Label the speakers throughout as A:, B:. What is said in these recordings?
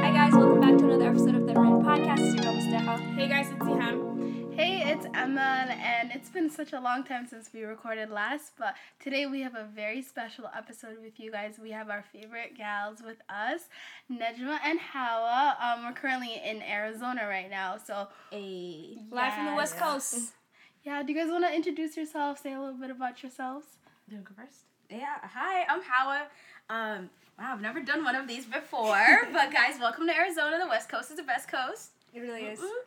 A: Hi guys, welcome back to another episode of the Rin Podcast. It's your girl Mustafa.
B: Hey guys, it's Iham.
C: Hey, it's Emma, and it's been such a long time since we recorded last, but today we have a very special episode with you guys. We have our favorite gals with us, Nejma and Hawa. Um, we're currently in Arizona right now, so
A: Hey. Live from the West
C: Yes.
A: Coast.
C: yeah. Do you guys want to introduce yourselves? Say a little bit about yourselves.
B: Do you go first?
D: Yeah, hi, I'm Hawa. Um, wow, I've never done one of these before, but guys, welcome to Arizona. The West Coast is the best coast.
A: It really is.
D: Ooh.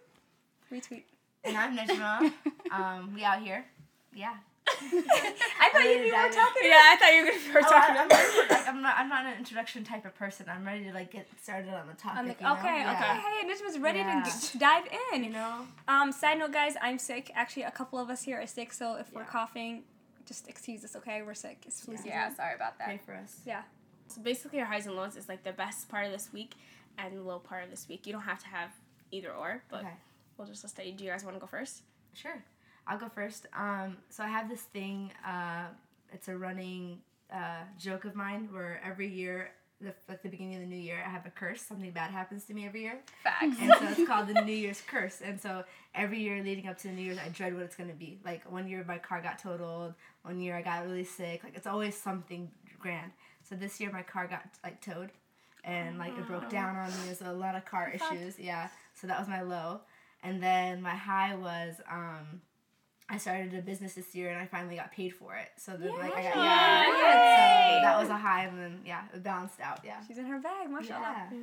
A: Retweet.
B: And I'm Nejma. um, we out here. Yeah.
A: I thought you, you were talking.
B: Yeah, I thought you were gonna
E: Oh,
B: talking.
E: I, I'm, like, I'm not. I'm not an introduction type of person. I'm ready to like get started on the topic.
A: I'm like,
E: you know?
A: okay,
E: Yeah.
A: okay. Hey, Nijma's ready
E: Yeah.
A: to g- dive in.
E: You know.
A: Um, side note, guys, I'm sick. Actually, a couple of us here are sick, so if we're coughing, just excuse us, okay? We're sick. It's flu season.
D: Yeah, sorry about
E: Pray
D: that.
E: for us.
A: Yeah.
B: so basically, our highs and lows is like the best part of this week and the low part of this week. You don't have to have either or, but
E: Okay.
B: we'll just list it. Do you guys want to go first?
E: Sure. I'll go first. Um, so I have this thing. Uh, it's a running uh, joke of mine where every year, the, at the beginning of the new year, I have a curse. Something bad happens to me every year.
D: Facts.
E: and so it's called the New Year's curse. And so every year leading up to the New Year's, I dread what it's gonna be. Like one year my car got totaled. One year I got really sick. Like it's always something grand. So this year my car got like towed, and like it broke down on me. There's a lot of car issues. Yeah. So that was my low, and then my high was um. I started a business this year and I finally got paid for it. So then, like I got yeah,
A: Yay.
E: so that was a high and then yeah, it balanced out. Yeah.
A: She's in her bag, mashallah.
E: Yeah.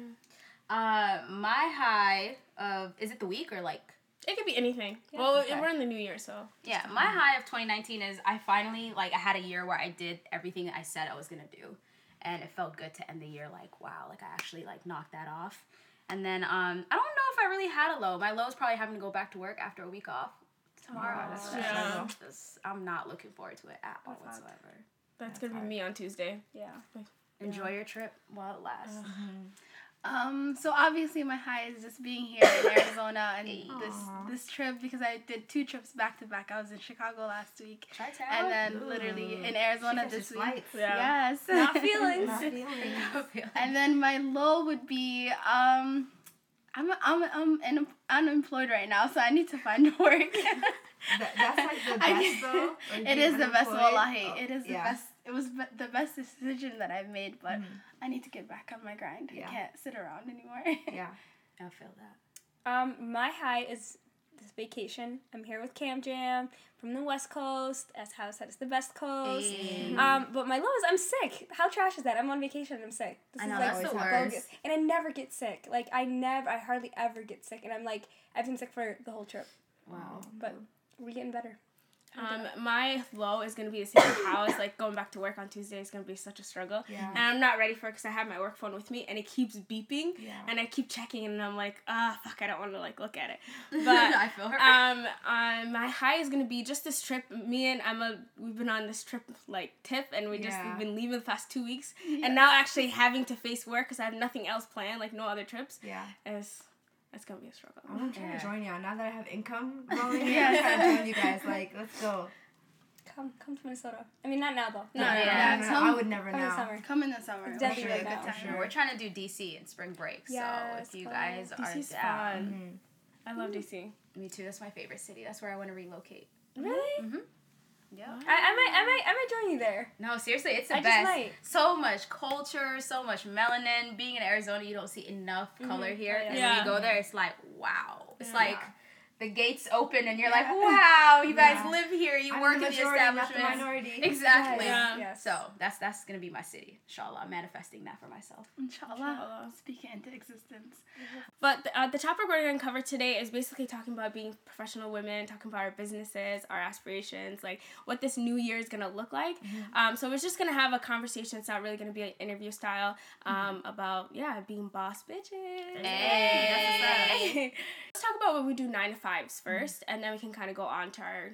D: Uh, my high of is it the week or like
B: It could be anything.
A: Yeah.
B: well,
E: Okay.
B: we're in the new year, so
D: yeah, my high of 2019 is I finally like I had a year where I did everything I said I was gonna do, and it felt good to end the year like wow, like I actually like knocked that off. And then um, I don't know if I really had a low. My low is probably having to go back to work after a week off tomorrow.
E: Oh, that's
B: Yeah.
D: Just- I'm not looking forward to it at all
A: That's hard.
D: whatsoever.
B: that's
E: That's
B: gonna be me on Tuesday.
A: Yeah.
D: Enjoy your trip while it lasts.
C: Um, so obviously my high is just being here in Arizona and
D: Hey.
C: this this trip because I did two trips back to back. I was in Chicago last week
D: Chi-town.
C: and then literally in Arizona
E: She
C: this
E: catches
C: week.
E: flights.
B: Yeah.
C: Yes.
A: Not feelings.
E: Not feeling.
C: and then my low would be um I'm I'm I'm un- unemployed right now, so I need to find work.
E: That, that's like the best
C: get-
E: though. like
C: it the best
E: unemployed.
C: wallahi.
E: Oh,
C: it is the
E: yeah.
C: best. It was be- the best decision that I've made, but
E: Mhm.
C: I need to get back on my grind.
E: Yeah.
C: I can't sit around anymore.
E: Yeah.
D: I feel that.
A: Um, my high is this vacation. I'm here with Cam Jam from the West Coast. As House said, it's the best coast. Um, but my low is I'm sick. How trash is that? I'm on vacation and I'm sick. This
D: I
A: is
D: know,
A: like
D: that's
A: so
D: the
A: bogus.
D: worst.
A: And I never get sick. Like I never, I hardly ever get sick. And I'm like, I've been sick for the whole trip.
D: Wow.
A: But we're getting better.
B: Um, my low is gonna be the same as It's like going back to work on Tuesday is gonna be such a struggle,
E: Yeah.
B: and I'm not ready for it because I have my work phone with me and it keeps beeping,
E: Yeah.
B: and I keep checking and I'm like, ah, fuck, I don't want to like look at it. But
D: I feel her.
B: um, um, my high is gonna be just this trip. Me and Emma, we've been on this trip like tip, and we just
E: Yeah.
B: we've been leaving the past two weeks, and now actually having to face work because I have nothing else planned, like no other trips,
E: Yeah.
B: is it's gonna be a struggle.
E: I'm gonna
D: Yeah.
E: to join y'all now that I have income going.
C: Yeah.
E: I'm trying to join you guys. Like, let's go.
A: Come, come to Minnesota. I mean, not now though.
B: No,
D: Yeah.
B: yeah.
E: no, no,
C: come-
E: I would never
A: Come in
E: now.
A: summer.
C: Come in the summer.
A: It's definitely
C: be a good time.
E: sure.
D: We're trying to do DC in spring break, so if you
A: fun.
D: guys are
B: DC's
D: down,
B: fun.
E: Mhm.
B: I love DC.
D: me too. That's my favorite city. That's where I want to relocate.
A: Really?
D: Mm-hmm. Yeah.
A: I, I might, I might, I might join you there.
D: No, seriously, it's the
A: I
D: best. So much culture, so much melanin. Being in Arizona, you don't see enough mm-hmm. color here,
A: Oh, yeah.
D: and
B: Yeah.
D: when you go there, it's like wow. It's
B: Yeah.
D: like the gates open, and you're like, wow, you guys live here. You
E: I'm
D: work
E: the
D: in the
E: majority, not the
D: establishment.
E: minority.
D: Exactly.
B: Yeah.
A: Yes.
D: So that's that's gonna be my city. Inshallah, I'm manifesting that for myself.
C: Inshallah.
B: Inshallah.
C: Speak it into existence.
B: But the, uh, the topic we're going to cover today is basically talking about being professional women, talking about our businesses, our aspirations, like what this new year is going to look like. Um, so we're just going to have a conversation. It's not really going to be an interview style um, about, yeah, being boss bitches.
D: Hey.
B: Let's talk about what we do nine to fives mm-hmm. 1st and then we can kind of go on to our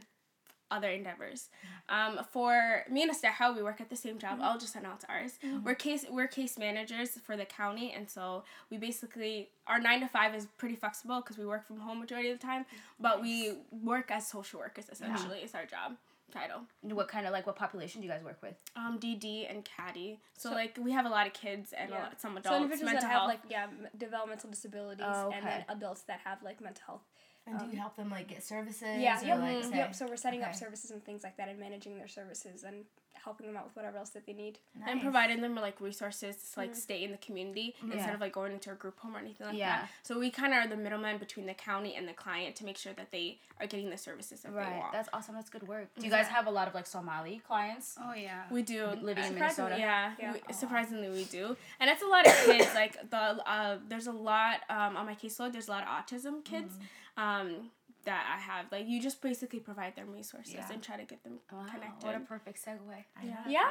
B: other endeavors. Um, for me and Esteja, we work at the same job. Mm-hmm. I'll just announce ours. Mm-hmm. We're case we're case managers for the county, and so we basically our nine to five is pretty flexible because we work from home majority of the time. But we work as social workers essentially. Is our job. Title.
D: What kind of like what population do you guys work with?
B: Um, DD and CADI. So, like we have a lot of kids and a
A: Yeah.
B: lot, some
A: So
B: adults.
A: individuals
B: mental
A: that have
B: health.
A: like yeah developmental disabilities,
D: Oh,
A: and then adults that have like mental health.
E: And do you um, help them like get services?
A: Yeah,
E: or,
A: yep,
E: like,
A: mm,
E: say-
A: yep. So we're setting up services and things like that, and managing their services and helping them out with whatever else that they need.
E: nice.
B: and providing them with like resources to like mm-hmm. stay in the community mm-hmm. instead
D: Yeah.
B: of like going into a group home or anything like
D: Yeah.
B: that. So we kind of are the middleman between the county and the client to make sure that they are getting the services that they
D: Right.
B: want.
D: That's awesome. That's good work. Do you guys have a lot of like Somali clients?
C: Oh yeah.
B: we do
D: Living in
A: Surprisingly,
D: Minnesota.
B: Yeah,
A: Yeah.
B: we- surprisingly we do, and it's a lot of kids. like the uh, there's a lot um, on my caseload. There's a lot of autism kids mm-hmm. Um, that I have. Like you just basically provide them resources
E: Yeah.
B: and try to get them
D: Wow,
B: connected.
D: what a perfect segue.
E: I know.
A: Yeah.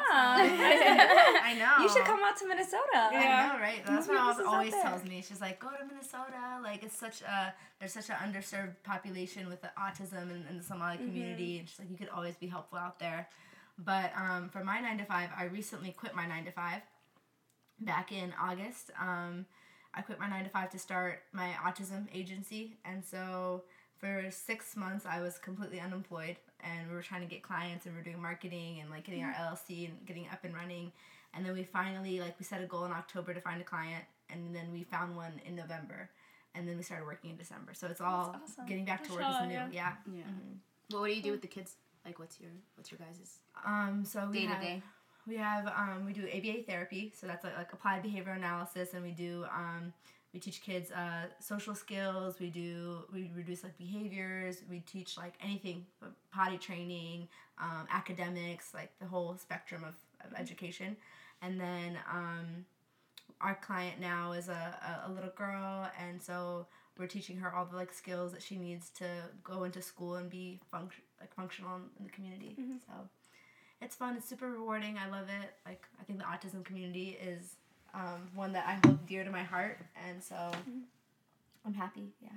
E: I know.
A: You should come out to Minnesota.
B: Yeah.
E: I know, right? That's what
A: Maybe
E: Alf
A: this
E: always tells me. She's like, go to Minnesota. Like, it's such a there's such an underserved population with the autism and, and the Somali
A: Mm-hmm.
E: community, and she's like, you could always be helpful out there. But um, for my nine to five, I recently quit my nine to five back in August. Um, I quit my nine to five to start my autism agency, and so for six months I was completely unemployed, and we were trying to get clients, and we were doing marketing and like getting our LLC and getting up and running, and then we finally like we set a goal in October to find a client, and then we found one in November, and then we started working in December. So it's all
A: awesome.
E: getting back to work is new.
B: yeah.
E: Yeah.
D: Yeah. Well, what do you do with the kids? Like, what's your what's your guys's
E: Um. So we
D: day to
E: have-
D: day?
E: We have um, we do ABA therapy, so that's like, like applied behavioral analysis, and we do um, we teach kids uh, social skills. We do we reduce like behaviors. We teach like anything, potty training, um, academics, like the whole spectrum of, of education. And then um, our client now is a, a, a little girl, and so we're teaching her all the like skills that she needs to go into school and be func- like functional in the community. So it's fun. It's super rewarding. I love it. Like I think the autism community is um, one that I hold dear to my heart, and so I'm happy. Yeah.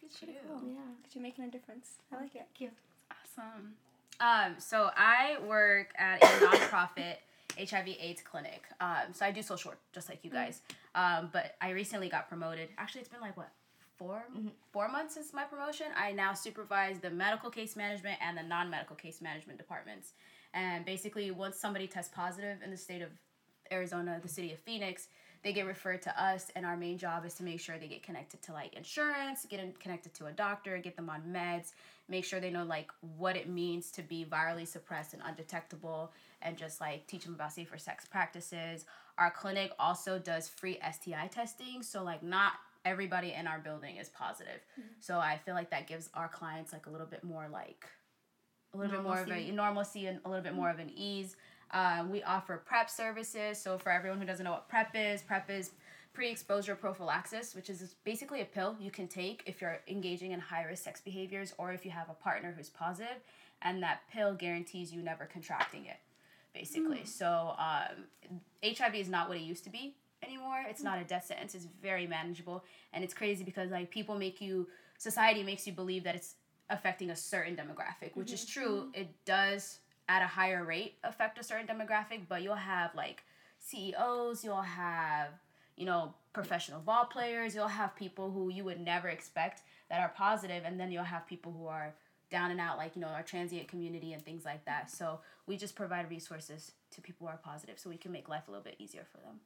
D: Good
A: Cool.
E: Yeah.
A: That you're making a difference. I like it.
E: Thank you.
C: Awesome.
D: Um, so I work at a nonprofit HIV/AIDS clinic. Um, so I do social work just like you guys. Um, but I recently got promoted. Actually, it's been like what 4 mm-hmm. four months since my promotion. I now supervise the medical case management and the non-medical case management departments. And basically, once somebody tests positive in the state of Arizona, the city of Phoenix, they get referred to us, and our main job is to make sure they get connected to like insurance, get in, connected to a doctor, get them on meds, make sure they know like what it means to be virally suppressed and undetectable, and just like teach them about safer sex practices. Our clinic also does free STI testing, so like not everybody in our building is positive. So I feel like that gives our clients like a little bit more like a little bit more of a normalcy and a little bit more of an ease. Uh, we offer PrEP services. So for everyone who doesn't know what PrEP is, PrEP is pre-exposure prophylaxis, which is basically a pill you can take if you're engaging in high-risk sex behaviors or if you have a partner who's positive, and that pill guarantees you never contracting it, basically. So um, HIV is not what it used to be anymore. It's hmm. not a death sentence. It's very manageable, and it's crazy because like people make you, society makes you believe that it's affecting a certain demographic, which is mm-hmm. true. Mm-hmm. It does at a higher rate affect a certain demographic, but you'll have like CEOs, you'll have you know professional ball players, you'll have people who you would never expect that are positive, and then you'll have people who are down and out, like you know our transient community and things like that. So we just provide resources to people who are positive, so we can make life a little bit easier for them.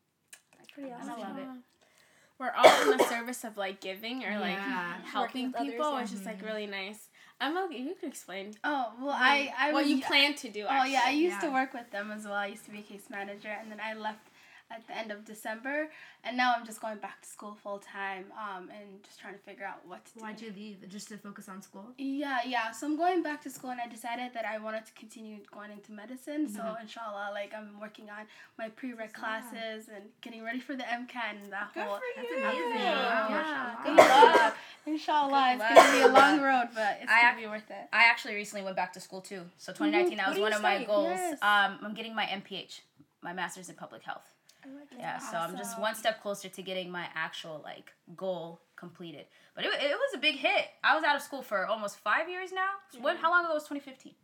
A: That's pretty
D: And. I love it.
B: We're all in the service of like giving or like
E: Yeah.
B: helping
A: Working with others,
B: people,
A: yeah.
B: which is like really nice. Emma, you can explain
C: Oh well, I I
B: what
C: was,
B: you plan to do.
C: Oh yeah, I
B: actually.
C: used to work with them as well. I used to be a case manager, and then I left at the end of December, and now I'm just going back to school full time, um, and just trying to figure out what to do.
E: Why'd you leave? Just to focus on school?
C: Yeah, yeah. So I'm going back to school, and I decided that I wanted to continue going into medicine. So inshallah, like I'm working on my prereq classes and getting ready for the MCAT and that whole.
E: That's amazing.
C: Yeah,
E: Wow,
C: yeah.
E: mashallah.
C: Good luck. Inshallah,
D: Good
C: it's gonna be a long road, but it's
D: I
C: gonna
D: ac-
C: be worth it.
D: I actually recently went back to school too. So 2019, that was one
A: you
D: of my goals.
C: Yes.
D: Um, I'm getting my MPH, my master's in public health.
A: Like.
D: Yeah, so I'm just one step closer to getting my actual like goal completed. But it, it was a big hit. I was out of school for almost five years now. When? How long ago was 2015?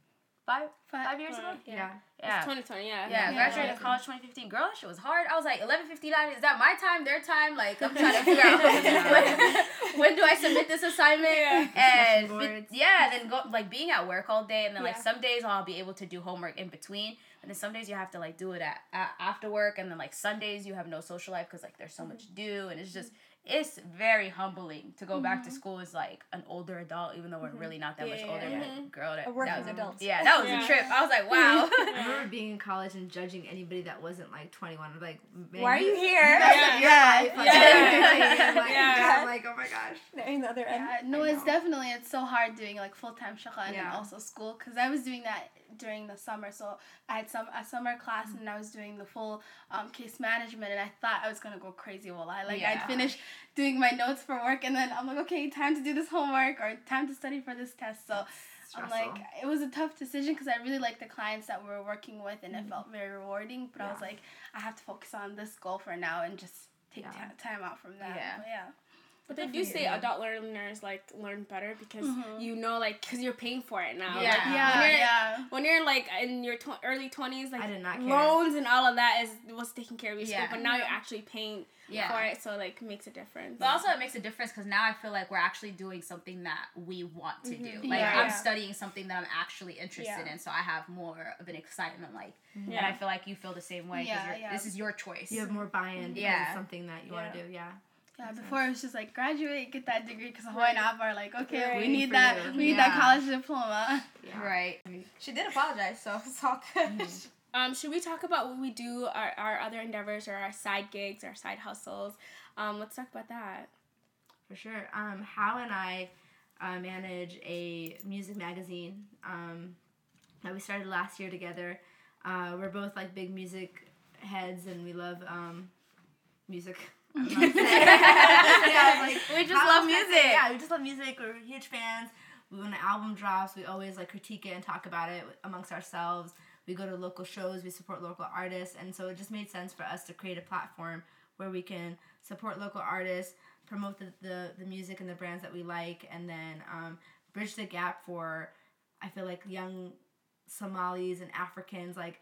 D: Five
C: Five-
D: five years ago.
E: Yeah.
D: Yeah.
B: 2020, yeah.
D: Yeah,
C: Yeah.
D: graduated college 2015. Girl, that shit was hard. I was like, 11:59. Is that my time? Their time? Like, I'm trying to figure out when, when do I submit this assignment? And but- yeah, then go like being at work all day, and then like
A: Yeah.
D: some days I'll be able to do homework in between, and then some days you have to like do it at, at after work, and then like Sundays you have no social life because like there's so mm-hmm. much due, and it's just it's very humbling to go back to mm-hmm. school as like an older adult, even though we're mm-hmm. really not that
A: Yeah,
D: much older.
B: yeah.
D: But mm-hmm. girl, that,
A: A working
D: that was,
A: adult.
D: Yeah, that was
B: Yeah.
D: a trip. I was like, wow.
E: I remember being in college and judging anybody that wasn't like 21. Like, man,
A: Why are you here?
B: Yeah.
E: Yeah. Like,
B: Yeah.
E: like,
B: Yeah.
E: I'm like, oh my gosh.
A: They're the other end.
C: Yeah, no, it's definitely it's so hard doing like full time shaka and also school because I was doing that during the summer. So I had some a summer class and I was doing the full um, case management and I thought I was gonna go crazy. Well, I like
D: Yeah.
C: I'd finish doing my notes for work and then I'm like, okay, time to do this homework or time to study for this test. So. I'm like, it was a tough decision because I really liked the clients that we were working with and it felt very rewarding. But I was like, I have to focus on this goal for now and just take
E: Yeah.
C: ti- time out from that.
D: Yeah.
C: But yeah.
B: But they do say adult learners like learn better because
C: Mhm.
B: you know like because you're paying for it now.
D: Yeah.
B: Like,
C: Yeah,
B: when you're,
C: yeah.
B: When you're like in your tw- early twenties, like
E: I did not care.
B: loans and all of that is was taking care of your school,
D: Yeah.
B: but now you're actually paying
D: Yeah.
B: for it, so like makes a difference.
D: But also, it makes a difference because now I feel like we're actually doing something that we want to do. Like
C: Yeah.
D: I'm
A: Yeah.
D: studying something that I'm actually interested
A: Yeah.
D: in, so I have more of an excitement. Like, and
B: Yeah.
D: I feel like you feel the same way because
C: Yeah, yeah.
D: this is your choice.
E: You have more buy-in because
D: Yeah.
E: it's something that you want to do. Yeah.
C: Yeah, before it was just like graduate, get that degree, because Hawaii and Abba are like, okay, we need that,
E: you.
C: we need that college diploma.
E: Yeah.
D: Right.
F: She did apologize, so it's all good.
B: Um, should we talk about what we do, our, our other endeavors, or our side gigs, our side hustles? Um, let's talk about that.
E: For sure. Um, How and I uh, manage a music magazine um, that we started last year together. Uh, we're both like big music heads and we love um, music. I don't know what to say. yeah, like,
D: We just love
E: I say?
D: music.
E: Yeah, we just love music. We're huge fans. We when an album drops, we always like critique it and talk about it amongst ourselves. We go to local shows, we support local artists, and so it just made sense for us to create a platform where we can support local artists, promote the, the, the music and the brands that we like, and then um, bridge the gap for, I feel like, young Somalis and Africans. Like,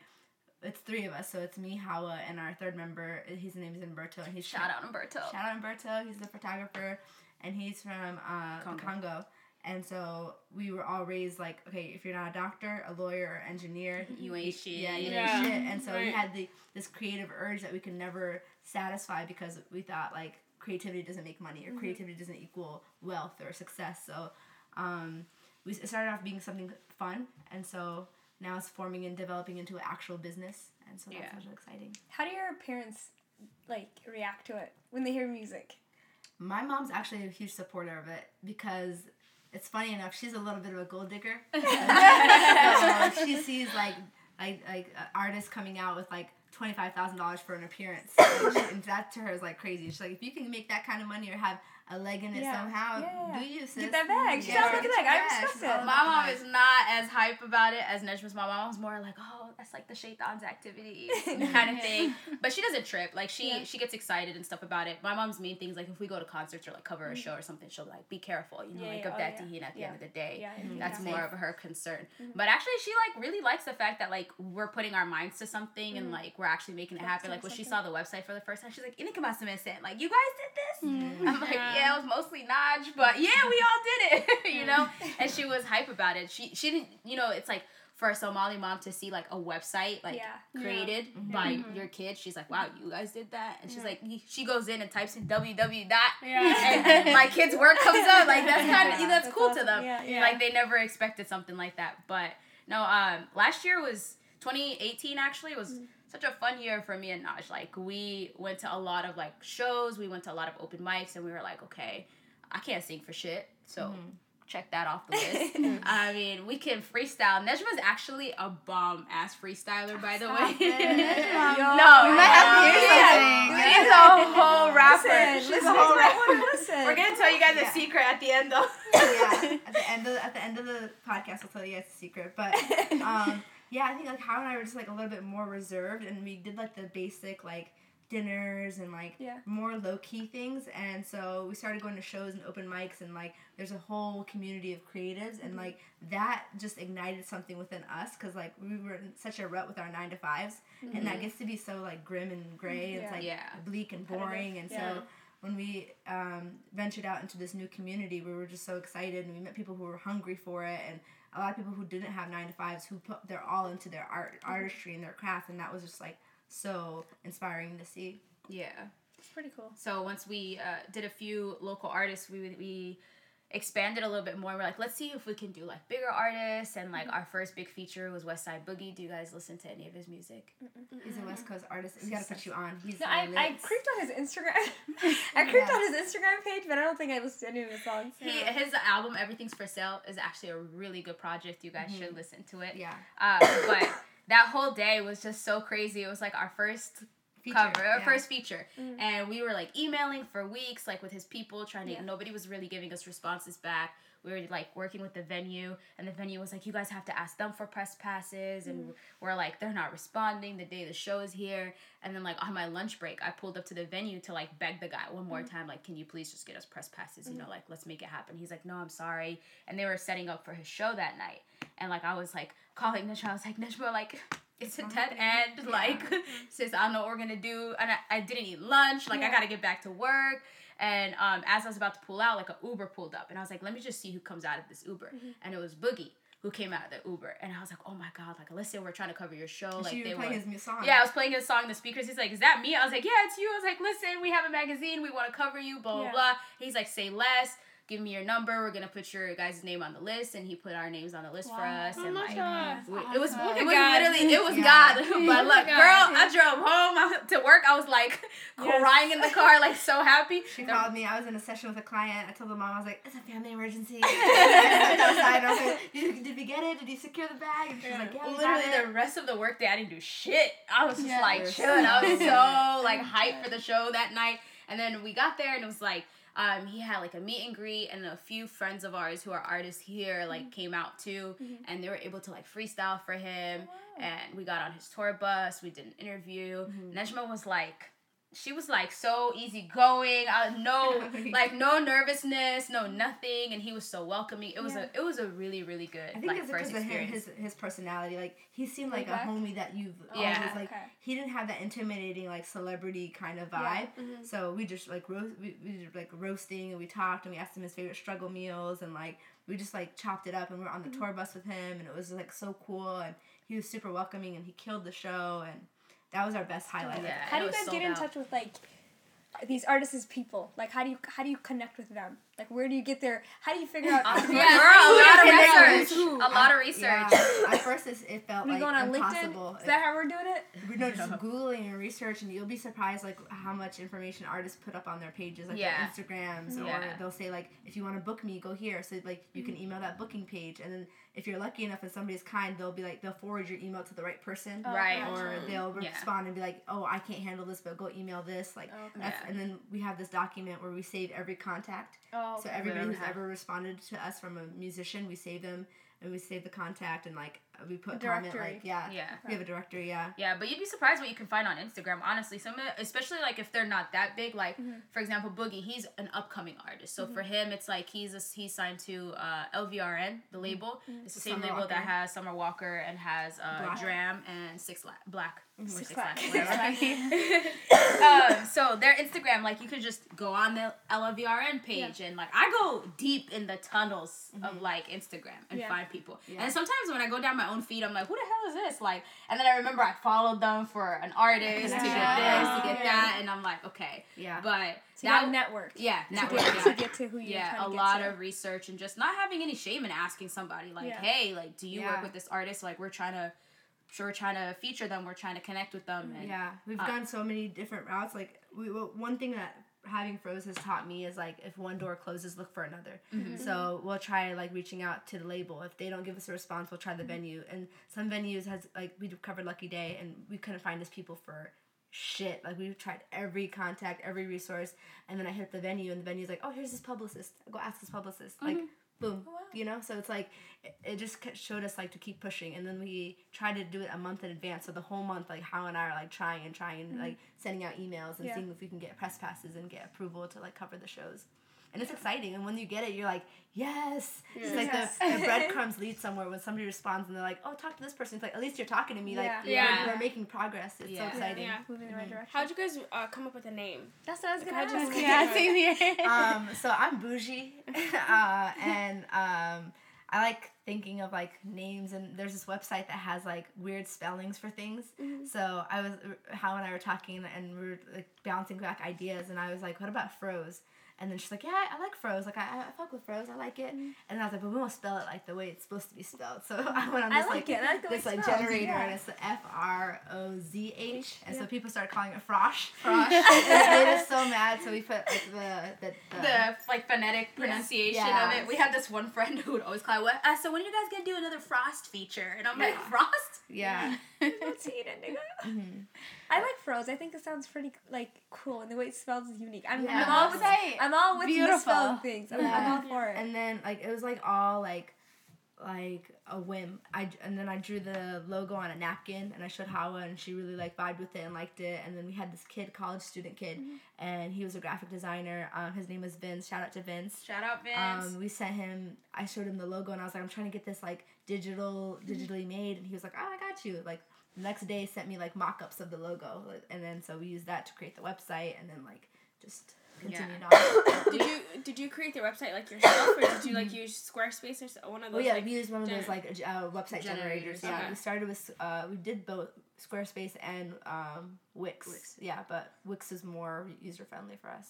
E: it's three of us, so it's me, Hawa, and our third member. His name is Umberto, and he's
D: Shout out Umberto.
E: Shout out Umberto. He's the photographer, and he's from uh,
D: Congo.
E: Congo. And so we were all raised like, okay, if you're not a doctor, a lawyer, or engineer,
D: You ain't shit.
E: Yeah, you
B: Yeah.
E: ain't shit. And so we had the this creative urge that we could never satisfy because we thought like creativity doesn't make money or creativity doesn't equal wealth or success. So um, we it started off being something fun, and so now it's forming and developing into an actual business. And so that's
D: Yeah.
E: really exciting.
A: How do your parents like react to it when they hear music?
E: My mom's actually a huge supporter of it because it's funny enough. She's a little bit of a gold digger. so she sees like like like uh, artists coming out with like twenty five thousand dollars for an appearance, and, she, and that to her is like crazy. She's like, if you can make that kind of money or have a leg in it
A: Yeah.
E: somehow,
A: Yeah.
E: do you sis?
A: Get that bag. She
E: Yeah,
A: sounds like a bag. I
E: bag.
A: respect it.
D: My mom is not as hype about it as Nejma's mom. My mom's more like, oh, that's like the shaitan's activities kind of thing. But she doesn't trip. Like she
A: Yeah.
D: she gets excited and stuff about it. My mom's main things like if we go to concerts or like cover a show or something, she'll like be careful. You know,
A: Yeah,
D: like of
A: oh,
D: that
A: yeah.
D: at the end of the day.
A: Yeah,
E: Mhm.
D: That's more of her concern. But actually, she like really likes the fact that like we're putting our minds to something and like we're actually making it happen. Like when she saw the website for the first time, she's like, "Inikamasu sent like you guys did this." I'm like,
B: Yeah.
D: "Yeah, it was mostly Naj, but yeah, we all did it," you know. And she was hype about it. She she didn't, you know, it's like for a Somali mom to see like a website like
A: Yeah.
D: created
E: Mm-hmm.
D: by your kid. She's like, "Wow, you guys did that," and she's like, she goes in and types in www dot
B: Yeah.
D: and my kid's work comes up. Like that's kind of
E: Yeah,
D: that's,
A: that's
D: cool to them.
A: Yeah,
B: yeah.
D: Like they never expected something like that. But no, um, last year was 2018. Actually, was
A: Mm.
D: such a fun year for me and Naj. Like we went to a lot of like shows. We went to a lot of open mics, and we were like, okay, I can't sing for shit, so.
E: Mm-hmm.
D: Check that off the list. I mean, we can freestyle. Nejma's actually a bomb ass freestyler, by the way.
A: Yo,
D: no,
C: we might have to hear something.
D: She's a whole rapper.
A: Listen,
D: She's
A: listen,
D: a whole rapper.
A: Listen.
F: We're gonna tell you guys
E: Yeah.
F: a secret at the end, though.
E: yeah. At the end of at the end of the podcast, I'll tell you guys a secret. But um, yeah, I think like How and I were just like a little bit more reserved, and we did like the basic like dinners and like
A: Yeah.
E: more low key things. And so we started going to shows and open mics and like there's a whole community of creatives and like that just ignited something within us because like we were in such a rut with our nine to 5s and that gets to be so like grim and gray. It's like
D: Yeah.
E: bleak and boring. And
A: Yeah.
E: so when we um, ventured out into this new community, we were just so excited, and we met people who were hungry for it, and a lot of people who didn't have nine to fives who put their all into their art, artistry, and their craft, and that was just like so inspiring to see.
D: Yeah.
A: It's pretty cool.
D: So once we uh, did a few local artists, we we expanded a little bit more. We're like, let's see if we can do like bigger artists, and like our first big feature was Westside Boogie. Do you guys listen to any of his music?
E: He's a West Coast artist. We gotta put you on. He's
A: No, I,
E: lit.
A: I creeped on his Instagram. I creeped on his Instagram page, but I don't think I listened to any of his songs.
D: He his album Everything's for Sale is actually a really good project. You guys should listen to it.
E: yeah.
D: Um, but that whole day was just so crazy. It was like our first
E: Feature,
D: cover, our
E: yeah.
D: first feature, mm-hmm. and we were like emailing for weeks, like with his people, trying to.
A: Yeah.
D: Nobody was really giving us responses back. We were like working with the venue, and the venue was like, "You guys have to ask them for press passes," and mm-hmm. we're like, "They're not responding the day the show is here." And then like on my lunch break, I pulled up to the venue to like beg the guy one more mm-hmm. time, like, "Can you please just get us press passes? You know, like let's make it happen." He's like, "No, I'm sorry," and they were setting up for his show that night, and like I was like calling Najma, I was like, "Najma, like." It's a dead end. Like, sis, I don't know what we're gonna do. And I, I didn't eat lunch. Like, I gotta get back to work. And um, as I was about to pull out, like, a Uber pulled up. And I was like, let me just see who comes out of this Uber. And it was Boogie who came out of the Uber. And I was like, oh my God, like, listen, we're trying to cover your show. Like,
E: she
D: they
E: playing
D: were.
E: his song.
D: Yeah, I was playing his song, the speakers. He's like, Is that me? I was like, Yeah, it's you. I was like, Listen, we have a magazine. We want to cover you, blah, blah,
A: Yeah.
D: blah. He's like, Say less. Give me your number. We're going to put your guys' name on the list. And he put our names on the list for us.
B: Oh
D: and
B: my
D: like,
B: God.
D: we- it was, it was
B: God.
D: literally, it was
E: Yeah.
D: God. But look,
B: God.
D: girl, I drove home I- to work. I was like
A: Yes.
D: crying in the car, like so happy.
E: She
D: The-
E: called me. I was in a session with a client. I told the mom, I was like, "It's a family emergency." I outside. I was like, did, "Did we get it? Did you secure the bag?" And she was like, "Yeah, we got
D: Literally
E: it."
D: the rest of the workday I didn't do shit. I was just
C: Yeah.
D: like
E: You're
D: chilling. I was
E: so-
D: so like hyped for the show that night. And then we got there and it was like um, he had like a meet and greet and a few friends of ours who are artists here like mm-hmm. came out too mm-hmm. and they were able to like freestyle for him oh, and we got on his tour bus we did an interview mm-hmm. Nejma was like she was like so easygoing uh, no like no nervousness no nothing and he was so welcoming it was
A: Yeah.
D: a it was a really really good
E: I think
D: like
E: it's
D: first
E: because of him, his his personality. Like he seemed like a homie that you've
D: Yeah.
E: always like.
A: Okay.
E: He didn't have that intimidating like celebrity kind of
A: Yeah.
E: vibe.
B: Mhm.
E: So we just like roast, we, we did like roasting and we talked and we asked him his favorite struggle meals and like we just like chopped it up and we were on the tour bus with him and it was like so cool and he was super welcoming and he killed the show and that was our best highlight.
D: Yeah.
A: How do you guys get in
D: out.
A: touch with like these artists as people? Like how do you how do you connect with them? Like where do you get their how do you figure out um,
D: Yeah,
A: who-
D: girl, a lot of research. A lot of research.
E: At first, it's, it felt
A: we
E: like
A: going on
E: impossible.
A: LinkedIn? Is that how we're doing it?
E: we know just googling and research, and you'll be surprised like how much information artists put up on their pages, like
D: Yeah.
E: their Instagrams,
D: Yeah.
E: or they'll say like, if you want to book me, go here. So like you can mm-hmm. email that booking page, and then if you're lucky enough and somebody's kind, they'll be like they'll forward your email to the right person, oh,
D: Right.
E: or they'll
D: Yeah.
E: respond and be like, oh, I can't handle this, but go email this. Like oh,
A: Okay.
E: that's,
D: Yeah.
E: and then we have this document where we save every contact.
A: Oh,
E: So everybody who's
D: have-
E: ever responded to us from a musician, we save them and we save the contact and like we put
A: A
E: comment like yeah,
D: Yeah.
E: we have a directory yeah.
D: Yeah, but you'd be surprised what you can find on Instagram. Honestly, some especially like if they're not that big. Like for example, Boogie, he's an upcoming artist. So for him, it's like he's a, he's signed to uh, LVRN, the label. It's the same
E: Summer
D: label that has Summer Walker and has uh,
E: Black.
D: Dram and Six La- Black.
A: Six
D: Six
A: Black.
D: Black, um, so their Instagram, like you could just go on the LVRN page and like I go deep in the tunnels of like Instagram and
A: Yeah.
D: find people.
E: Yeah.
D: And sometimes when I go down my own feed, I'm like, who the hell is this? Like, and then I remember I followed them for an artist to get this, to get that, and I'm like, okay.
E: Yeah.
D: But
A: to get
D: that,
A: network.
D: yeah,
A: To
D: network,
A: get,
D: yeah.
A: to get to who you
D: yeah, a lot of research and just not having any shame in asking somebody like,
A: Yeah.
D: hey, like, do you
E: Yeah.
D: work with this artist? Like, we're trying to, sure, we're trying to feature them. We're trying to connect with them. And,
E: Yeah, we've
D: uh,
E: gone so many different routes. Like we, well, one thing that having Froze has taught me is like if one door closes, look for another. Mm-hmm. So we'll try like reaching out to the label. If they don't give us a response, we'll try the mm-hmm. venue. And some venues has like we covered Lucky Daye, and we couldn't find his people for shit. Like we've tried every contact, every resource, and then I hit the venue, and the venue's like, oh, here's this publicist. Go ask this publicist. Like mm-hmm. Boom.
A: Oh, wow.
E: You know, so it's like it, it just showed us like to keep pushing, and then we tried to do it a month in advance. So the whole month, like How and I are like trying and trying and like sending out emails and
A: Mm-hmm. Yeah.
E: seeing if we can get press passes and get approval to like cover the shows. And it's exciting, and when you get it, you're like, yes. It's like
A: Yes.
E: the, the breadcrumbs lead somewhere when somebody responds and they're like, oh, talk to this person. It's like at least you're talking to me. Like,
A: Yeah.
E: we're- We're, making progress. It's
D: Yeah.
E: so exciting.
B: Yeah.
A: Moving in the right direction.
B: How'd you guys uh, come up with a name?
A: That's what I was gonna
B: How'd you
A: ask.
C: Yeah, same here.
E: um, so I'm bougie, uh, and um, I like thinking of like names. And there's this website that has like weird spellings for things. So I was, How and I were talking, and we were like bouncing back ideas, and I was like, "What about froze?" And then she's like, "Yeah, I, I like froze. Like I, I fuck with froze. I like it." And I was like, "But we won't spell it like the way it's supposed to be spelled." So I went on
A: I
E: this
A: like
E: like,
A: it. I like
E: this like
A: spelled.
E: generator,
A: Yeah.
E: and it's the F R O Z H, and so people started calling it frosh.
D: Frosh.
E: and it made us so mad. So we put like the the, the
D: the like phonetic pronunciation of it. We had this one friend who would always call it, "What? Uh, so when are you guys gonna do another Frost feature?" And I'm like, "Frost?
E: yeah.
A: Let's see it, Indigo. I like Froze. I think it sounds pretty like cool, and the way it spells is unique. I'm,
E: Yeah.
A: I'm all with
C: Website.
A: I'm all with
C: Beautiful.
A: misspelling things. I'm, I'm all for it.
E: And then like it was like all like like a whim. I and then I drew the logo on a napkin and I showed Hawa and she really like vibed with it and liked it. And then we had this kid, college student kid, and he was a graphic designer. Um, his name was Vince. Shout out to Vince.
D: Shout out Vince."
E: Um, we sent him. I showed him the logo, and I was like, "I'm trying to get this like digital, digitally made." And he was like, "Oh, I got you." Like the next day, sent me like mock-ups of the logo, and then so we used that to create the website, and then like just continued on.
B: Did you did you create the website like yourself, or did you like use Squarespace or one of those?
E: Oh
B: those?
E: yeah,
B: like,
E: we used one of those
B: gener-
E: like uh, website generators.
D: Generators,
E: Yeah,
B: okay.
E: we started with uh, we did both Squarespace and um, Wix.
D: Wix.
E: Yeah, but Wix is more user friendly for us.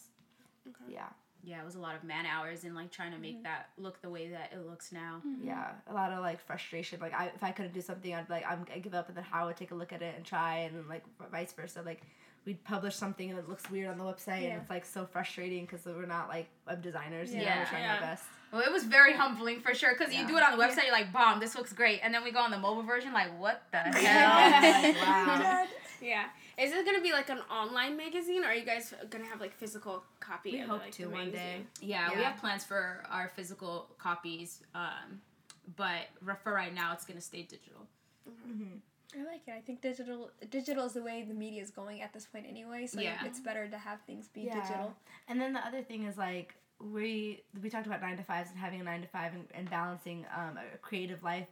E: Okay. Yeah,
D: yeah, it was a lot of man hours and like trying to make mm-hmm. that look the way that it looks now. Mm-hmm.
E: yeah, a lot of like frustration. Like I, if I couldn't do something, I'd like I'm, I give up, and then How would take a look at it and try, and then like vice versa. Like we'd publish something and it looks weird on the website,
A: Yeah.
E: and it's like so frustrating because we're not like web designers. You know,
D: Yeah,
E: we're trying
B: yeah.
E: our best.
D: Well, it was very humbling for sure because
E: Yeah.
D: you do it on the website, you're like, "Bomb, this looks great," and then we go on the mobile version, like, "What the hell?"
E: Like, wow.
B: Yeah. Is it gonna be like an online magazine, or are you guys gonna have like physical copy?
E: We
B: of,
E: hope
B: like,
E: to
B: the
E: one day.
B: magazine?
D: Yeah, we have plans for our physical copies, um, but r- for right now, it's gonna stay digital.
A: I like it. I think digital digital is the way the media is going at this point anyway. So
D: Yeah.
A: it's better to have things be
E: Yeah.
A: digital.
E: And then the other thing is like we we talked about nine to fives and having a nine to five and, and balancing um, a creative life.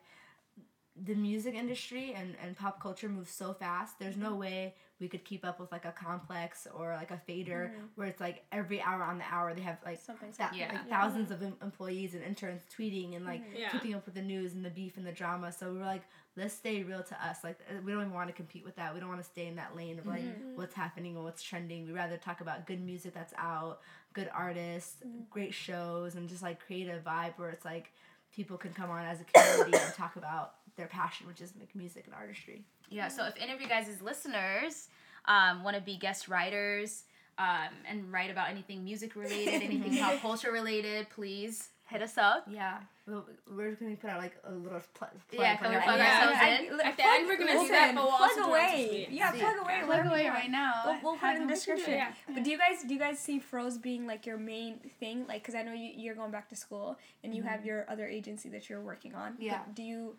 E: The music industry and, and pop culture moves so fast. There's no way we could keep up with like a complex or like a fader mm-hmm. where it's like every hour on the hour they have like
A: Something's
E: that,
D: Yeah.
E: like thousands mm-hmm. of em- employees and interns tweeting and like mm-hmm.
B: Yeah.
E: keeping up with the news and the beef and the drama. So we're like, let's stay real to us. Like uh, we don't even want to compete with that. We don't want to stay in that lane of like what's happening and what's trending. We rather talk about good music that's out, good artists, great shows, and just like create a vibe where it's like people can come on as a community and talk about their passion, which is like music and artistry.
D: Yeah, so if any of you guys as listeners um, want to be guest writers um, and write about anything music related, anything pop culture related, please hit us up.
E: Yeah, we'll, we're gonna put out like a little pl- plug.
D: Yeah, can
E: for
D: plug
E: everyone.
D: ourselves
A: I-
D: in?
A: I-
B: At the end, we're gonna do that, but we'll
A: plug
B: also do it on
A: away. Yeah, plug away.
C: Plug away right now.
A: We'll, we'll put it in the description.
B: yeah.
A: But do you guys do you guys see Froze being like your main thing? Like, cause I know you, you're going back to school and you have your other agency that you're working on. But
E: Yeah.
A: Do you,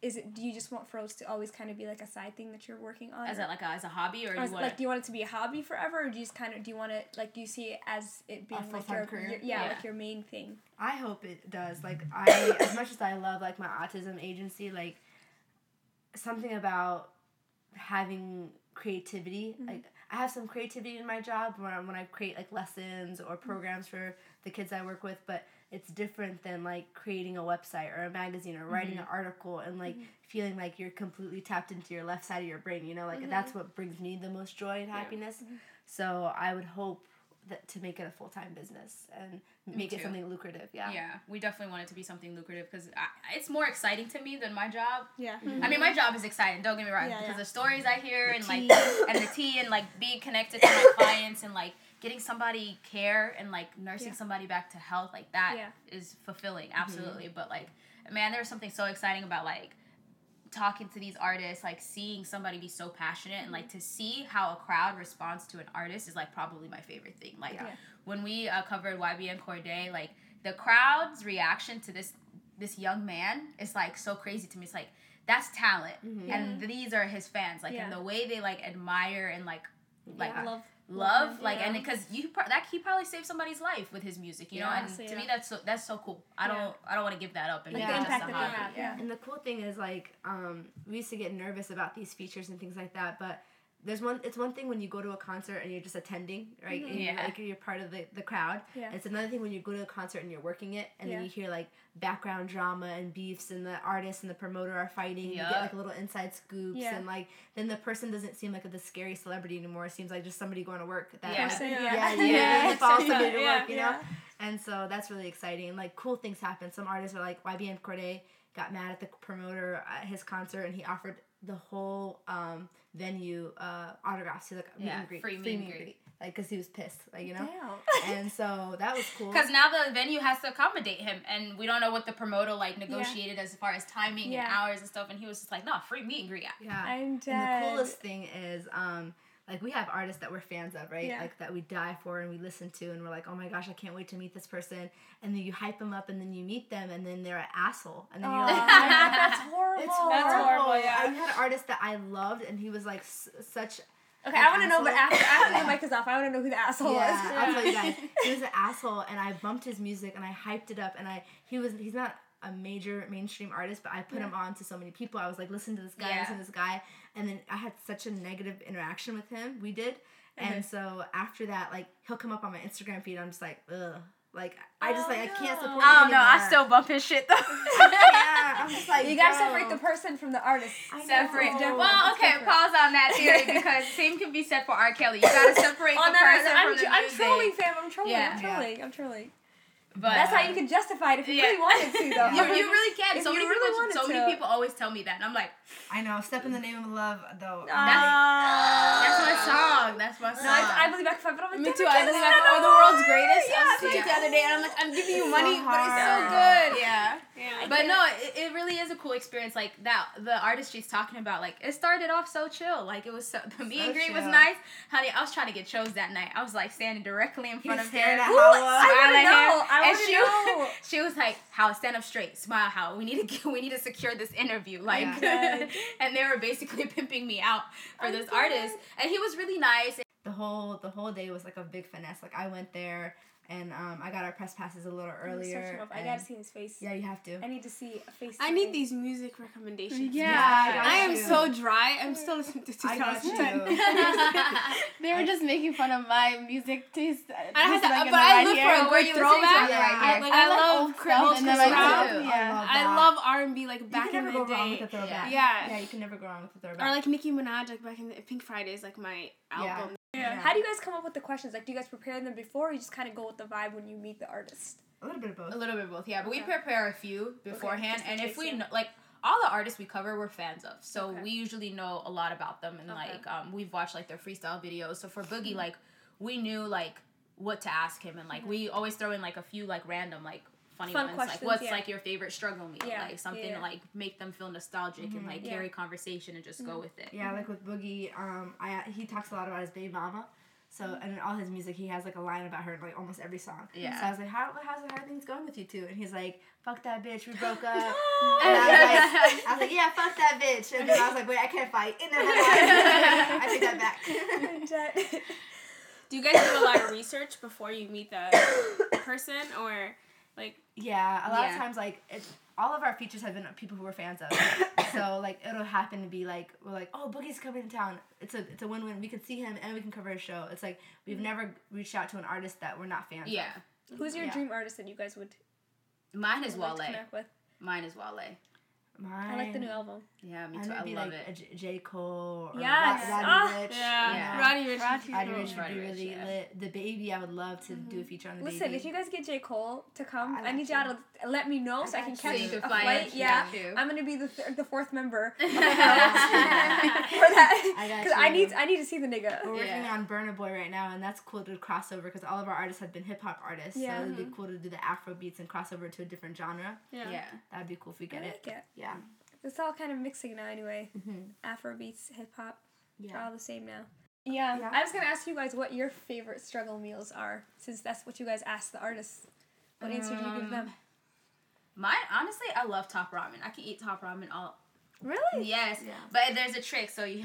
A: is it? Do you just want Froze to always kind of be like a side thing that you're working on?
D: As a, like a, as a hobby, or
A: Or
D: you want
A: like, do you want it to be a hobby forever, or do you just kind of do you want it like do you see it as it being like your,
E: career?
A: your- yeah,
D: Yeah.
A: like your main thing?
E: I hope it does. Like I, as much as I love like my autism agency, like something about having creativity. Mm-hmm. Like I have some creativity in my job when I, when I create like lessons or programs for the kids I work with, but it's different than like creating a website or a magazine or writing mm-hmm. an article and like mm-hmm. feeling like you're completely tapped into your left side of your brain. You know, like that's mm-hmm. what brings me the most joy and happiness. So I would hope that to make it a full time business and make it something lucrative.
D: Yeah, Yeah, we definitely want it to be something lucrative because it's more exciting to me than my job.
A: Yeah. Mm-hmm.
D: I mean, my job is exciting. Don't get me wrong,
A: Yeah,
D: because
A: yeah.
D: the stories I hear and like and the tea and like being connected to my clients and like getting somebody care and like nursing
A: Yeah.
D: somebody back to health like that is
A: Yeah.
D: fulfilling mm-hmm. absolutely. But like, man, there's something so exciting about like talking to these artists, like seeing somebody be so passionate and like to see how a crowd responds to an artist is like probably my favorite thing. Like
E: Yeah.
D: when we uh, covered YBN Cordae, like the crowd's reaction to this this young man is like so crazy to me. It's like that's talent, and these are his fans. Like
A: Yeah.
D: and the way they like admire and like like
A: Yeah. Love.
D: Love
A: him,
D: like and because you that he probably saved somebody's life with his music you know and
A: So,
D: to
A: yeah.
D: me that's so that's so cool i don't i don't want to give that up and
A: Like
D: make
E: the
A: impact that
D: hobby.
A: Yeah.
E: And the cool thing is like um, we used to get nervous about these features and things like that, but there's one. It's one thing when you go to a concert and you're just attending, right? You're,
D: Yeah.
E: like you're part of the, the crowd.
A: Mm-hmm. Yeah.
E: It's another thing when you go to a concert and you're working it, and
A: Yeah.
E: then you hear like background drama and beefs, and the artist and the promoter are fighting. You get like little inside scoops,
A: Yeah.
E: and like then the person doesn't seem like a, the scary celebrity anymore. It seems like just somebody going to work. That
D: Yeah.
E: like, yeah,
A: yeah.
E: yeah,
A: Yeah.
E: yeah. follow
A: Yeah.
E: somebody to
A: Yeah.
E: work, you know.
A: Yeah.
E: And so that's really exciting. Like cool things happen. Some artists are like YBN Cordae got mad at the promoter at his concert and he offered the whole um, venue uh, autographs. He's like meet
D: Yeah,
E: and greet,
D: free meet and greet.
E: like because he was pissed, like you know.
A: Damn.
E: and so that was cool.
D: because now the venue has to accommodate him and we don't know what the promoter like negotiated as far as timing
A: Yeah.
D: and hours and stuff and he was just like no free meet and greet
E: yeah.
A: I'm dead.
E: And the coolest thing is, um, like we have artists that we're fans of, right?
A: Yeah.
E: Like that we die for and we listen to, and we're like, oh my gosh, I can't wait to meet this person. And then you hype them up, and then you meet them, and then they're an asshole, and then you're
A: Aw,
E: like,
A: that's horrible.
E: It's horrible.
B: That's horrible, yeah.
E: I had an artist that I loved, and he was like s- such.
A: Okay, I want to know, but after after
E: Yeah.
A: the mic is off, I want to know who the asshole
E: Yeah,
A: is.
E: I'll tell you guys. He was an asshole, and I bumped his music, and I hyped it up, and I he was he's not a major mainstream artist, but I put him on to so many people. I was like, listen to this guy,
D: Yeah.
E: listen to this guy, and then I had such a negative interaction with him. We did, and so after that, like he'll come up on my Instagram feed. I'm just like, ugh. Like I just
A: Oh,
E: like I can't support.
D: oh
E: him
D: no i still bump his shit though
E: yeah, I'm just like
A: You gotta
E: bro.
A: separate the person from the artist.
E: I know.
D: Separate.
E: It's different.
D: Well, okay,
A: different.
D: pause on that theory because same can be said for R. Kelly. You gotta separate the person
A: I'm,
D: from the
A: tr- I'm
D: music.
A: trolling, fam. I'm trolling.
D: Yeah.
A: I'm trolling. I'm trolling.
D: But
A: That's how
D: um,
A: you can justify it if you
D: yeah.
A: really wanted to, though.
D: You, you really can.
A: If
D: So many
A: really
D: people,
A: wanted
D: so many people always tell me that, and I'm like,
E: I know. Step in the name of love, though.
A: Ah.
D: that's my song. That's my song.
A: No, I, I believe I can fight, but I'm like,
B: Me too. I believe I
A: no,
B: can- or the world's greatest.
A: Yeah,
B: I was
A: yeah.
B: tweeting the other day, and I'm like, I'm giving you
E: So
B: money, but it's so good.
D: yeah.
B: Yeah.
D: But no, it, it really is a cool experience. Like that, the artist she's talking about, like it started off so chill. Like it was so the meet
E: So
D: and greet was nice. Honey, I was trying to get chose that night. I was like standing directly in
E: He
D: front
E: was
D: of her.
E: at
A: Ooh, I wanna know. I
D: And she,
A: know.
D: she was like, "How stand up straight, smile. How we need to get, we need to secure this interview." Like,
A: I'm
D: and they were basically pimping me out for
A: I'm
D: this
A: dead.
D: artist, and he was really nice.
E: the whole the whole day was like a big finesse. Like I went there and um, I got our press passes a little
A: I'm gonna search him
E: earlier.
A: I
E: and-
A: gotta see his face.
E: Yeah, you have to.
A: I need to see a face.
B: I need these music recommendations.
C: Yeah.
E: I
B: I am
E: you.
B: so dry. I'm still listening to 2010.
C: They were just making fun of my music taste.
B: I had
C: just,
B: to,
C: like, in
B: but
C: the
B: I
C: right
B: look
C: here.
B: for a
D: Were
B: good
D: you listening
B: throwback.
E: Yeah.
D: right here?
B: Like
C: I
B: I,
C: like
B: love
C: old
B: Chris
C: stuff,
B: Chris
C: and then
D: I
B: Brown.
C: Yeah.
E: love
B: I love R and B like
E: You
B: back
E: can
B: in
E: never
B: the
E: go wrong with
B: day.
E: a throwback.
B: Yeah.
E: Yeah, you can never go wrong with a throwback.
B: Or like Nicki Minaj, like back in the Pink Fridays, like my
E: Yeah.
B: album.
E: Yeah.
A: How do you guys come up with the questions? Like, do you guys prepare them before, or you just kind of go with the vibe when you meet the artist?
E: a little bit of both.
D: A little bit of both, yeah. But we prepare a few beforehand,
A: just in
D: and if we know, like all the artists we cover, we're fans of, so
A: Okay.
D: we usually know a lot about them, and
A: Okay.
D: like um, we've watched like their freestyle videos. So for Boogie,
A: Mm-hmm.
D: like we knew like what to ask him, and like we always throw in like a few like random like funny
A: Fun
D: ones,
A: questions,
D: like what's
A: yeah.
D: like your favorite struggle meal,
A: Yeah,
D: like something
A: yeah.
D: to like make them feel nostalgic and mm-hmm, like
A: Yeah.
D: carry conversation and just go mm-hmm. with it.
E: Yeah, like with Boogie, um, I he talks a lot about his baby mama. So mm-hmm. and in all his music, he has like a line about her in like almost every song.
D: Yeah.
E: So I was like, how how's how are things going with you two? And he's like, fuck that bitch, we broke up.
A: No!
E: And I was like, I was like, yeah, fuck that bitch. And then I was like, wait, I can't fight. And then I take that back.
B: Do you guys do a lot of research before you meet the person, or like?
E: yeah, a lot
D: Yeah.
E: of times like it, all of our features have been people who we're fans of. so like it'll happen to be like we're like, oh, Boogie's coming to town. It's a it's a win win. We can see him and we can cover his show. It's like we've mm-hmm. never reached out to an artist that we're not fans. Of.
D: Yeah,
A: Who's your
E: Yeah.
A: dream artist that you guys would
D: mine is
A: would like to
D: Wale.
A: connect with?
D: Mine is Wale.
E: Of. Mine,
A: I like the new album.
D: Yeah, me too. I love
E: like
D: it.
E: a J, J. Cole or
A: Yes.
E: Rod- Roddy
A: Ah,
E: Rich.
B: Yeah,
E: you know.
B: Roddy Ricch.
C: Roddy
E: Roddy
C: Ricch.
E: Rich would be really
D: yeah.
E: lit. The baby, I would love to do a feature on the
A: Listen,
E: baby.
A: if you guys get J. Cole to come,
E: I,
A: I need
E: you.
A: y'all to let me know
E: I
A: so I can catch
D: so you can
A: a
D: fly
A: flight.
D: Out.
A: Yeah,
D: yeah.
A: I'm gonna be the th- the fourth member for
E: I
A: that because I
E: you.
A: need I need to see the nigga.
E: We're working
D: Yeah.
E: on Burna Boy right now, and that's cool to crossover because all of our artists have been hip hop artists.
A: Yeah.
E: So it'd be cool to do the Afro beats and crossover to a different genre.
B: Yeah.
D: yeah.
E: That'd be cool if we get it.
A: like it.
E: Yeah.
A: It's all kind of mixing now anyway.
E: Mhm.
A: Afro beats, hip hop, they're
E: Yeah.
A: all the same now. Yeah.
E: Yeah.
A: I was gonna ask you guys what your favorite struggle meals are, since that's what you guys asked the artists. What answer do you give
D: Um,
A: them?
D: Mine, honestly, I love top ramen. I can eat top ramen all.
A: Really?
D: Yes,
C: Yeah.
D: but there's a trick. So you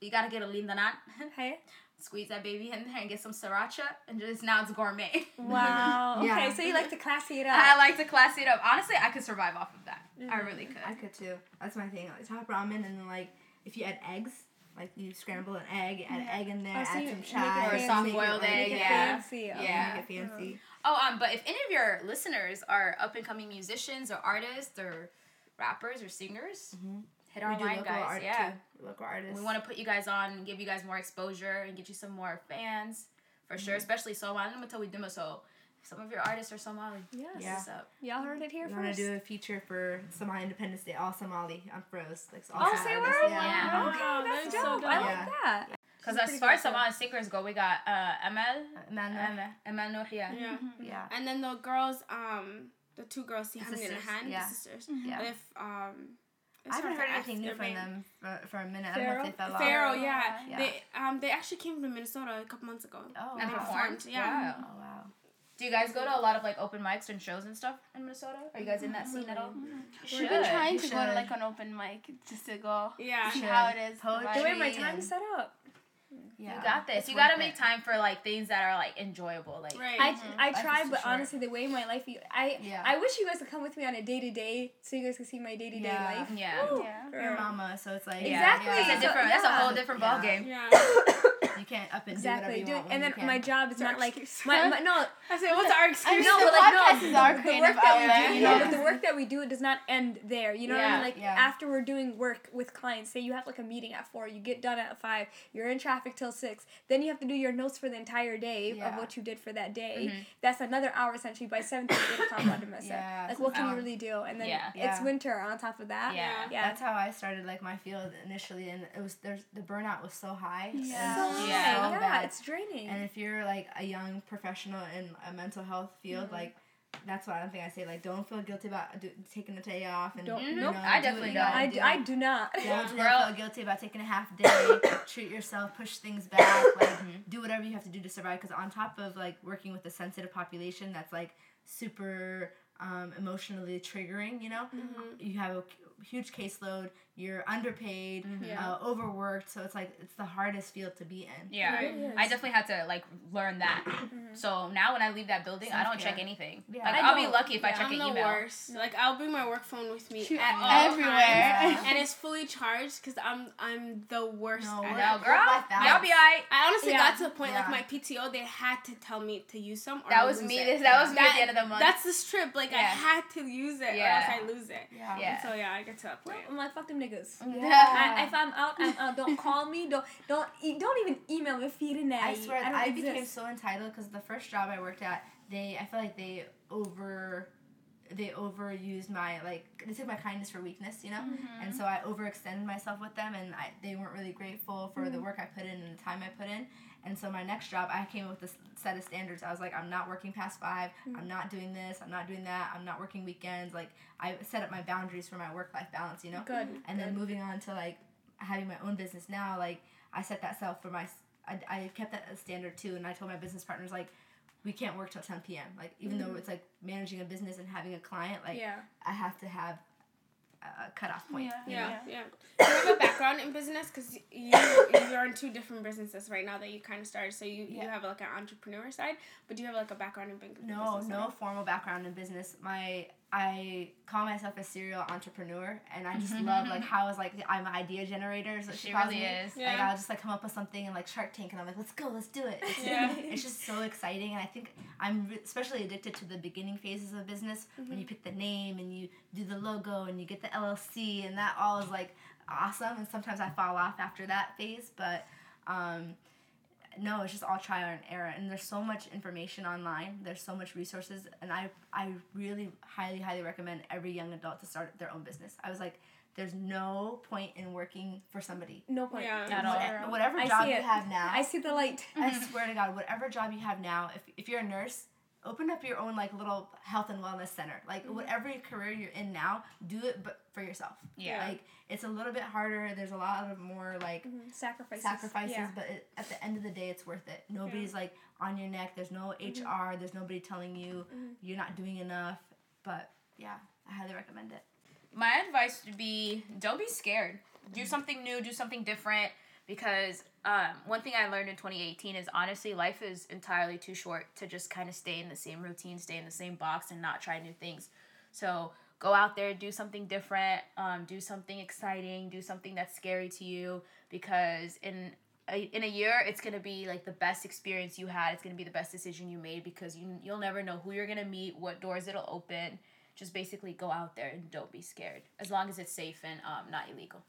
D: you gotta get a linda nut,
A: Hey.
D: squeeze that baby in there, and get some sriracha, and just now it's gourmet.
A: Wow.
E: Yeah.
A: Okay, so you like to classy it up.
D: I like to classy it up. Honestly, I could survive off of that. I really could.
E: I could too. That's my thing. Like top ramen, and then like if you add eggs, like you scramble an egg, add an egg in there,
A: Oh, so
E: add some
A: make
E: chai,
D: Or a soft-boiled
E: it,
D: egg, yeah.
A: fancy. okay.
D: Yeah.
E: Make it fancy.
D: Oh, um, but if any of your listeners are up and coming musicians or artists or rappers or singers, hit our
E: We do
D: line,
E: local
D: guys.
E: art
D: yeah.
E: too. Local artists.
D: We want to put you guys on and give you guys more exposure and get you some more fans for sure, especially Somali. I'm gonna tell you them so. Some of your artists are Somali.
A: Yes.
E: Yeah.
D: What's up?
A: Y'all heard it here
E: We want to
A: first.
E: do a feature for Somali Independence Day, all Somali on Froze. Like, all
A: Oh, say
E: Saturdays.
A: word?
D: Yeah.
A: Okay,
B: Wow,
A: that's
B: that is
A: dope.
B: so
A: I like
E: Yeah.
A: that.
D: Because as far as
A: cool.
D: Somali singers go, we got uh, Amel,
E: Emmanuel.
D: Amel, Amel Nohia.
B: Yeah.
E: Yeah.
B: And then the girls, um, the two girls, see
E: The
B: hand in
E: sisters,
B: hand,
E: yeah.
B: the sisters.
E: Yeah.
B: If um,
E: I haven't heard anything new from
B: main-
E: them for, for a minute. I don't know if they fell off.
B: Pharaoh, yeah.
E: Yeah.
B: They um they actually came to Minnesota a couple months ago.
E: Oh,
D: And
E: wow.
D: performed.
B: yeah.
D: Wow.
E: Oh, wow.
D: Do you guys go to a lot of like open mics and shows and stuff in Minnesota? Are you guys in that scene at all?
C: We've been trying
E: you
C: to go to like an open mic just to go
B: Yeah.
C: see
E: should.
C: how it is. the
E: Poetry.
A: The way my
E: Tree
A: time is set up. Mm.
E: Yeah.
D: You got this.
E: It's
D: You gotta make
E: it.
D: time for like things that are like enjoyable. Like
B: Right.
A: I, mm-hmm. I
E: Life is
A: try, but
E: short.
A: honestly, the way my life, I
E: Yeah.
A: I wish you guys could come with me on a day to day, so you guys can see my day to day life.
D: Yeah.
A: Woo.
C: Yeah.
E: Your mama, so it's like
D: Yeah.
A: Exactly.
D: It's a
A: So,
D: different. That's a whole different ball game.
B: Yeah.
E: You can't up and
A: Exactly.
E: do
A: Do,
E: whatever you want.
A: and then
E: when you
A: my job is not like my, my no.
B: I said, what's our
C: I
B: excuse?
A: No,
C: the
A: but like no,
C: podcast is our
A: the work that we do,
C: you know?
A: but the work that we do it does not end there. You know what I mean? Like
E: yeah.
A: after we're doing work with clients, say you have like a meeting at four, you get done at five, you're in traffic till six, then you have to do your notes for the entire day of what you did for that day.
D: Mhm.
A: That's another hour essentially. By seven thirty, eight o'clock, on the mess
E: Yeah,
A: Like what can you really do? And then
D: Yeah.
A: it's
E: Yeah.
A: winter on top of that.
D: Yeah.
A: Yeah.
E: That's how I started like my field initially, and it was there's the burnout was so high.
C: Yeah.
A: So
E: so
D: Yeah.
A: high. yeah,
E: bad.
A: it's draining.
E: And if you're like a young professional in a mental health field,
A: Mm-hmm.
E: like that's what I think I say. Like, don't feel guilty about do, taking a day off and
A: Don't-
E: you
D: Nope,
E: know,
D: I
E: do
D: definitely don't.
A: I, do, I do not.
E: Don't
D: Yeah.
E: don't feel guilty about taking a half day. treat yourself. Push things back. Like, do whatever you have to do to survive. Because on top of like working with a sensitive population, that's like super um, emotionally triggering. You know, you have a huge caseload. You're underpaid,
B: Yeah.
E: uh, overworked. So it's like it's the hardest field to be in.
D: Yeah.
B: Right.
D: I definitely had to like learn that. So now when I leave that building, I don't check anything.
E: Yeah.
D: Like
A: I
D: I'll be lucky if I check
B: I'm
D: an
B: the
D: email.
B: worst. Like I'll bring my work phone with me
C: Shoot,
B: at all
C: everywhere.
B: times, and it's fully charged because I'm I'm the worst.
E: No,
B: at.
D: No, girl,
E: work-life
D: y'all be
E: balance.
D: alright.
B: I honestly
A: Yeah.
B: got to the point like my PTO they had to tell me to use some. Or
D: That was
B: lose
D: me. This that was me at the end of the month.
B: That's the strip. Like I had to use it,
D: Yeah.
B: or else I lose it.
E: Yeah.
D: Yeah.
B: So yeah, I get to that point.
A: I'm like fuck them niggas.
E: Yeah.
A: I, if I'm out, I'm out. Don't call me. Don't don't e- don't even email me. Feeding that.
E: I swear,
A: I, don't
E: I, became so entitled because the first job I worked at, they I feel like they over, they overused my like they took my kindness for weakness, you know, mm-hmm. and so I overextended myself with them, and I they weren't really grateful for the mm-hmm. work I put in and the time I put in, and so my next job I came with this set of standards. I was like, I'm not working past 5 i I'm not doing this. I'm not doing that. I'm not working weekends. Like I set up my boundaries for my work life balance, you know.
A: Good.
E: And then moving on to like having my own business now, like I set that self for my, I, I kept that standard too. And I told my business partners like, we can't work till 10 p.m. Like even though hmm. it's like managing a business and having a client, like
B: Yeah.
E: I have to have a cutoff point.
C: Yeah.
E: you?
B: Yeah, yeah. Do you have a background in business? Because you you're in two different businesses right now that you kind of started. So you, you have like an entrepreneur side, but do you have like a background in business?
E: No, no formal background in business. My I call myself a serial entrepreneur, and I just love like how I was like I'm an idea generator. Is what she,
D: She
E: calls
D: really
E: me.
D: is.
E: Like
B: Yeah.
E: I'll just like come up with something and like Shark Tank, and I'm like, let's go, let's do it. It's,
B: Yeah.
E: it's just so exciting, and I think I'm re- especially addicted to the beginning phases of business when you pick the name and you do the logo and you get the LLC, and that all is like awesome. And sometimes I fall off after that phase, but. Um, no, it's just all trial and error, and there's so much information online. There's so much resources, and I I really highly highly recommend every young adult to start their own business. I was like, there's no point in working for somebody.
A: No point.
B: Yeah.
D: At all.
E: Whatever, whatever
A: I
E: job
A: see
E: you
A: it.
E: have now,
A: I see the light.
E: I swear to God, whatever job you have now, if, if you're a nurse, open up your own like little health and wellness center. Like mm-hmm. whatever career you're in now, do it but for yourself.
D: Yeah.
E: Like it's a little bit harder. There's a lot of more like
A: Mhm, Sacrifices.
E: sacrifices,
A: Yeah.
E: but it, at the end of the day, it's worth it. Nobody's like on your neck. There's no mm-hmm. HR. There's nobody telling you mm-hmm. you're not doing enough. But yeah, I highly recommend it.
D: my advice would be don't be scared. Do something new, do something different because um, one thing I learned in 2018 is honestly life is entirely too short to just kind of stay in the same routine, stay in the same box and not try new things. So go out there, do something different, um, do something exciting, do something that's scary to you because in a, in a year it's to be like the best experience you had. It's to be the best decision you made because you you'll never know who you're to meet, what doors it'll open just basically go out there and don't be scared as long as it's safe and um, not illegal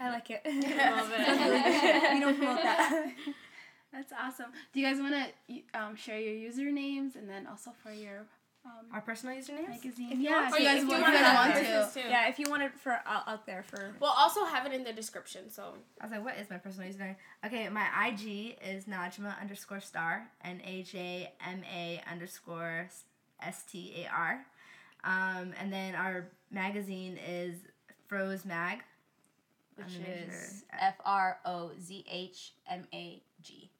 A: I like it.
B: Love it.
A: Sounds really good. we don't promote that.
C: That's awesome. Do you guys want to um, share your usernames and then also for your um,
E: Our personal usernames.
C: magazine?
A: If you
C: yeah,
A: want
C: if you guys,
A: if you wanna
C: want to.
A: yeah, if you want it for out, out there for
B: We'll also have it in the description. So
E: I was like, what is my personal username? Okay, my IG is Najma underscore star, N A J M A underscore S T A R. Um, and then our magazine is Frozh Mag.
D: Which
E: I'm gonna make
D: is F R O Z H M A G.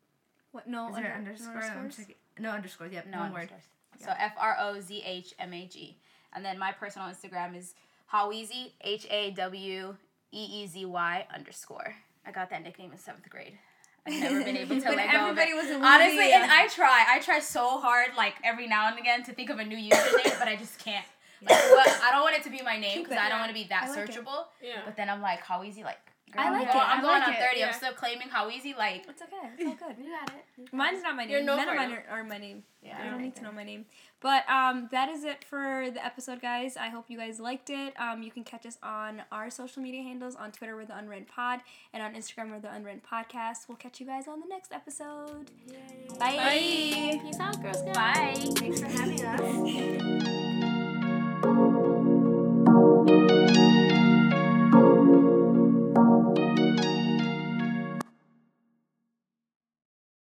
A: what? No,
E: Is there
A: under-
E: underscore?
A: no underscores?
E: checking- no underscores. Yep,
D: No
E: one word.
D: underscores. So F R O Z H M A G. And then my personal Instagram is Haweezy H A W E E Z Y underscore. I got that nickname in seventh grade. I've never been able to
A: When
D: let go of
A: everybody
D: it.
A: was in
D: Honestly, and I try. I try so hard, like every now and again, to think of a new username, but I just can't. Like, what, I don't want it to be my name because. I don't want to be that
A: I like it.
D: searchable.
B: yeah.
D: But then I'm like, Haweezy? Like, girl,
A: I
D: I'm
A: like
D: going,
A: it.
D: I'm
C: I
D: going
C: like
D: on
C: it.
D: 30.
B: Yeah.
D: I'm still claiming Haweezy. Like,
A: It's okay. It's all good.
E: You got it.
A: Mine's not my name.
B: You're no
A: None of
B: for
A: mine
B: it.
A: are, are my name.
D: yeah.
A: I don't need to know my name. But um, that is it for the episode, guys. I hope you guys liked it. Um, you can catch us on our social media handles on Twitter, we're the Unwritten Pod, and on Instagram, we're the Unwritten Podcast. We'll catch you guys on the next episode. Bye.
B: Bye. Peace out, girls.
D: Bye.
E: Thanks for having us.